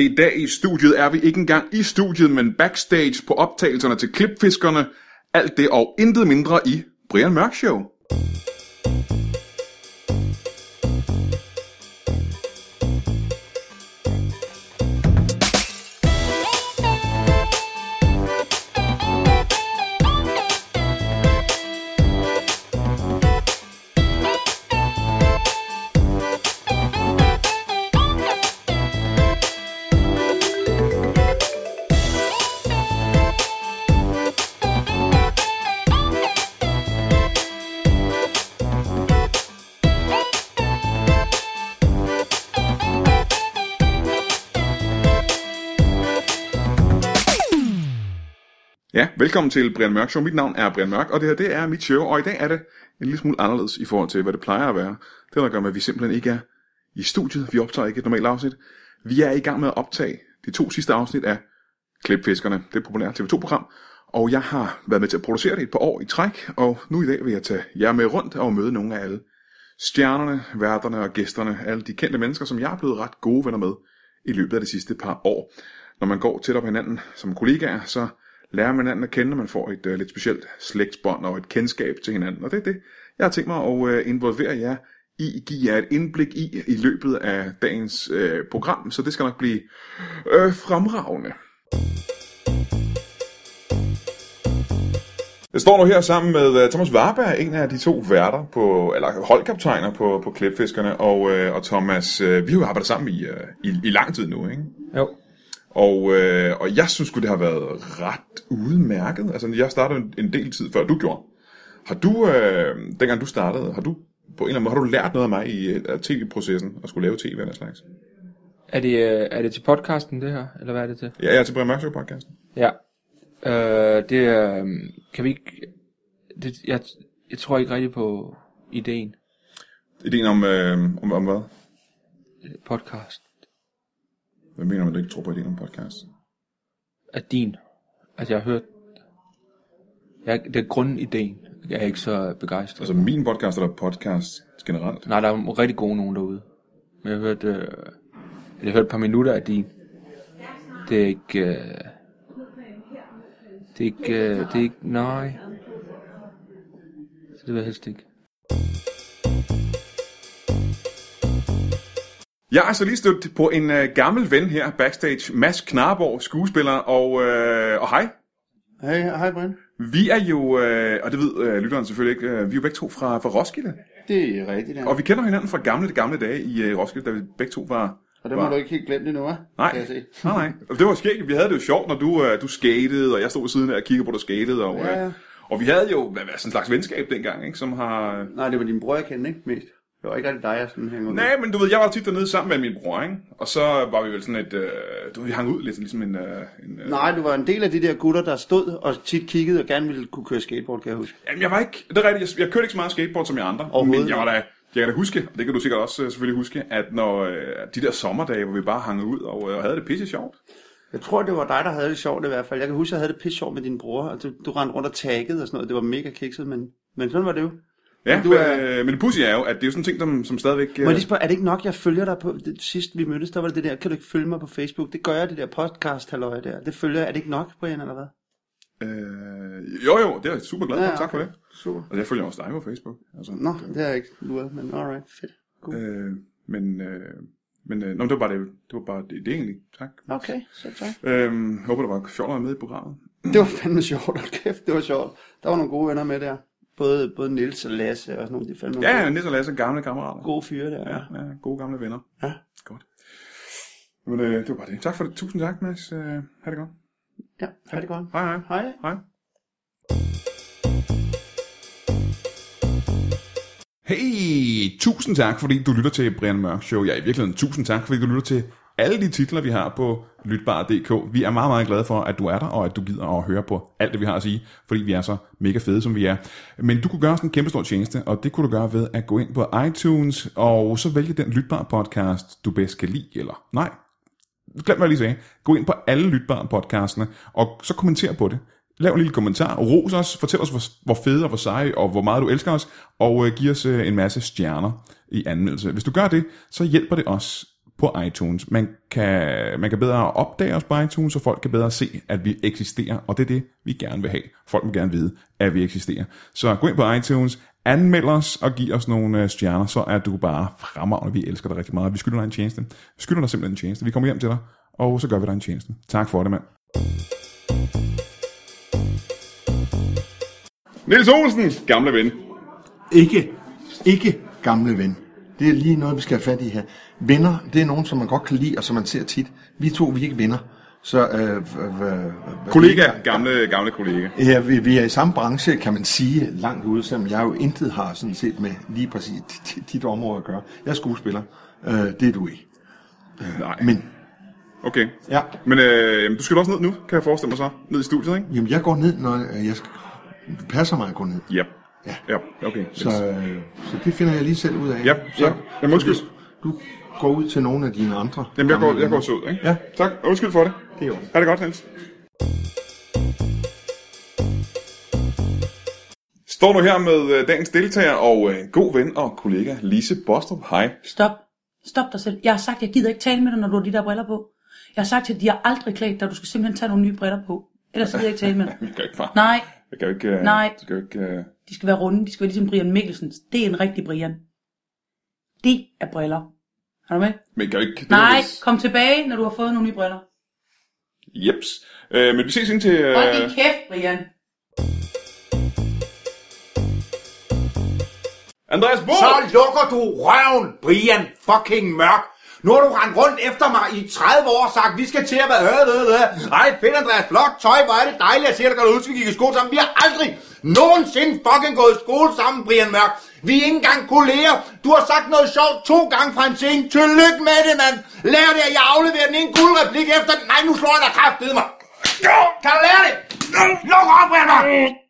I dag i studiet er vi ikke engang i studiet, men backstage på optagelserne til klipfiskerne. Alt det og intet mindre i Brian Mørk Show. Ja, velkommen til Brian Mørk Show. Mit navn er Brian Mørk, og det her det er mit show, og i dag er det en lille smule anderledes i forhold til, hvad det plejer at være. Det har at gøre med, at vi simpelthen ikke er i studiet. Vi optager ikke et normalt afsnit. Vi er i gang med at optage de to sidste afsnit af Klipfiskerne, det populære TV2-program, og jeg har været med til at producere det et par år i træk, og nu i dag vil jeg tage jer med rundt og møde nogle af alle stjernerne, værterne og gæsterne, alle de kendte mennesker, som jeg er blevet ret gode venner med i løbet af de sidste par år. Når man går tæt op hinanden som kollegaer, så lærer man hinanden at kende, og man får et uh, lidt specielt slægtsbånd og et kendskab til hinanden. Og det er det, jeg har tænkt mig at uh, involvere jer i, give jer et indblik i i løbet af dagens uh, program, så det skal nok blive uh, fremragende. Jeg står nu her sammen med uh, Thomas Warberg, en af de to værter på, eller holdkaptajner på, på Klipfiskerne, og, uh, og Thomas, uh, vi har jo arbejdet sammen i, uh, i, i lang tid nu, ikke? Jo. Og, øh, og jeg synes det har været ret udmærket. Altså, jeg startede en, en del tid før du gjorde. Har du, øh, dengang du startede, har du på en eller anden måde, har du lært noget af mig i uh, tv-processen og skulle lave tv eller slags? Er det, øh, er det til podcasten, det her? Eller hvad er det til? Ja, jeg er til Brian Mørk Show podcasten. Ja. Øh, det er... Øh, kan vi ikke... Det, jeg, jeg tror ikke rigtig på ideen. Ideen om, øh, om, om hvad? Podcast. Hvad mener at du ikke tror på ideen om podcast? At din. Altså, jeg har hørt... Jeg, det er grundideen. Jeg er ikke så begejstret. Altså min podcast eller podcast generelt? Nej, der er rigtig gode nogen derude. Men jeg har hørt... Øh, jeg har hørt et par minutter af din. Det er ikke... Øh, det er ikke... Øh, det er ikke... Nej. Så det vil jeg helst ikke. Jeg er så lige stødt på en øh, gammel ven her backstage, Mads Knarborg, skuespiller, og, øh, og hej. Hej, hej Brian. Vi er jo, øh, og det ved øh, lytteren selvfølgelig ikke, øh, vi er jo begge to fra, fra Roskilde. Det er rigtigt, ja. Og vi kender hinanden fra gamle, de gamle dage i øh, Roskilde, da vi begge to var... Og det var... må du ikke helt glemme det nu, hva'? Nej, Kan jeg se. nej, nej. Og det var skægt. Vi havde det jo sjovt, når du, øh, du skatede, og jeg stod ved siden af og kiggede på, at du skatede. Og, Ja, ja. øh, og vi havde jo hvad, hvad, sådan en slags venskab dengang, ikke, som har... Nej, det var din bror, jeg kendte, ikke? Mest. Det var ikke rigtig dig, jeg sådan hænger. Nej, men du ved, jeg var tit dernede sammen med min bror, ikke? Og så var vi vel sådan et... Øh, du ved, vi hang ud lidt, ligesom en... Øh, en øh, Nej, du var en del af de der gutter, der stod og tit kiggede og gerne ville kunne køre skateboard, kan jeg huske. Jamen, jeg var ikke... Det er rigtigt, jeg, jeg kørte ikke så meget skateboard som jeg andre. Men jeg var da... Jeg kan da huske, og det kan du sikkert også øh, selvfølgelig huske, at når øh, de der sommerdage, hvor vi bare hang ud og, øh, og havde det pisse sjovt. Jeg tror, det var dig, der havde det sjovt i hvert fald. Jeg kan huske, at jeg havde det pisse sjovt med din bror, og du, du rendte rundt og taggede og sådan noget. Det var mega kikset, men, men sådan var det jo. Ja, Men du men, er- øh, men det pussy er jo, at det er jo sådan en ting, som, som stadigvæk... Øh, Må jeg lige spørge, er det ikke nok, jeg følger dig på... Det, sidst vi mødtes, der var det det der, kan du ikke følge mig på Facebook? Det gør jeg, det der podcast halløj der. Det følger jeg. Er det ikke nok, Brian, eller hvad? øh, jo, jo, det er jeg super glad for. Ja, Ja, tak for okay. det. Super. Og jeg følger også dig på Facebook. Altså, Nå, det har jeg ikke luret, men alright, fedt. Cool. øh, men... Øh, men øh, nå, det var bare det, det, var bare det, det egentlig. Tak. Okay, så tak. Øhm, håber, det var være med i programmet. Det var fandme sjovt, kæft, det var sjovt. Der var nogle gode venner med der. Både, både Nils og Lasse og sådan nogle, de Ja, ja, gode, Nils og Lasse, gamle kammerater. gode fyre der. Ja, ja, gode gamle venner. Ja. Godt. Men øh, det var bare det. Tak for det. Tusind tak, Mads. Øh, ha' det godt. ja, ha' det godt. Hej, hej. Hej. Hej. Hey, tusind tak, fordi du lytter til Brian Mørk Show. Ja, i virkeligheden tusind tak, fordi du lytter til alle de titler, vi har på lytbar.dk. Vi er meget, meget glade for, at du er der, og at du gider at høre på alt det, vi har at sige, fordi vi er så mega fede, som vi er. Men du kunne gøre os en kæmpe stor tjeneste, og det kunne du gøre ved at gå ind på iTunes, og så vælge den lytbar podcast, du bedst kan lide, eller nej, glem hvad jeg lige sagde. Gå ind på alle lytbare podcastene, og så kommenter på det. Lav en lille kommentar, ros os, fortæl os, hvor, hvor fede og hvor seje, og hvor meget du elsker os, og øh, giv os øh, en masse stjerner i anmeldelse. Hvis du gør det, så hjælper det os på iTunes. Man kan, man kan bedre opdage os på iTunes, så folk kan bedre se, at vi eksisterer, og det er det, vi gerne vil have. Folk må gerne vide, at vi eksisterer. Så gå ind på iTunes, anmeld os og giv os nogle øh, stjerner, så er du bare fremragende. Vi elsker dig rigtig meget. Vi skylder dig en tjeneste. Vi skylder dig simpelthen en tjeneste. Vi kommer hjem til dig, og så gør vi dig en tjeneste. Tak for det, mand. Niels Olsen, gamle ven. Ikke, ikke gamle ven. Det er lige noget, vi skal have fat i her. Venner, det er nogen, som man godt kan lide, og som man ser tit. Vi to, vi er ikke venner. Så, øh, øh, øh, Kollega, gamle, gamle kollega. Ja, vi, vi er i samme branche, kan man sige, langt ude, selvom jeg jo intet har sådan set med lige præcis dit, område at gøre. Jeg er skuespiller. Øh, det er du ikke. Nej, Men okay. ja, Men øh, du skal også ned nu, kan jeg forestille mig så. Ned i studiet, ikke? jamen, jeg går ned, når øh, jeg skal, det passer mig at gå ned. Ja. Ja. Ja, okay. Så, øh, så det finder jeg lige selv ud af. Ja, så, ja. Jamen, undskyld. så hvis Du går ud til nogle af dine andre. Jamen, jeg går, jeg går så ud, ikke? Ja. Tak, undskyld for det. Det er jo. Er det godt, Niels? Står nu her med øh, dagens deltager og øh, god ven og kollega Lise Bostrup. Hej. Stop. Stop dig selv. Jeg har sagt, at jeg gider ikke tale med dig, når du har de der briller på. Jeg har sagt til dig, at de har aldrig klædt dig. Du skal simpelthen tage nogle nye briller på. Ellers gider jeg ikke tale med dig. Jeg kan ikke bare. Nej, Jeg kan jo ikke... Øh, Nej. Jeg kan jo ikke... Øh... de skal være runde. De skal være ligesom Brian Mikkelsen. Det er en rigtig Brian. Det er briller. Er du med? Men jeg kan ikke... det Nej, vist- kom tilbage, når du har fået nogle nye briller. Jeps. Øh, men vi ses indtil... Øh... Hold din kæft, Brian. Andreas Bo! Så lukker du røven, Brian fucking mørk. Nu har du rendt rundt efter mig i 30 år og sagt, vi skal til at være øh, øh, øh. Ej, fedt Andreas, flot tøj, hvor er det dejligt at se dig, kan du vi gik i skole sammen. Vi har aldrig nogensinde fucking gået i skole sammen, Brian Mørk. Vi er ikke engang kolleger. Du har sagt noget sjovt to gange fra en scene. Tillykke med det, mand. Lær det, at jeg afleverer den ene guldreplik efter den. Nej, nu slår jeg dig kraft mig. Kan du lære det? Luk op, Brian Mørk.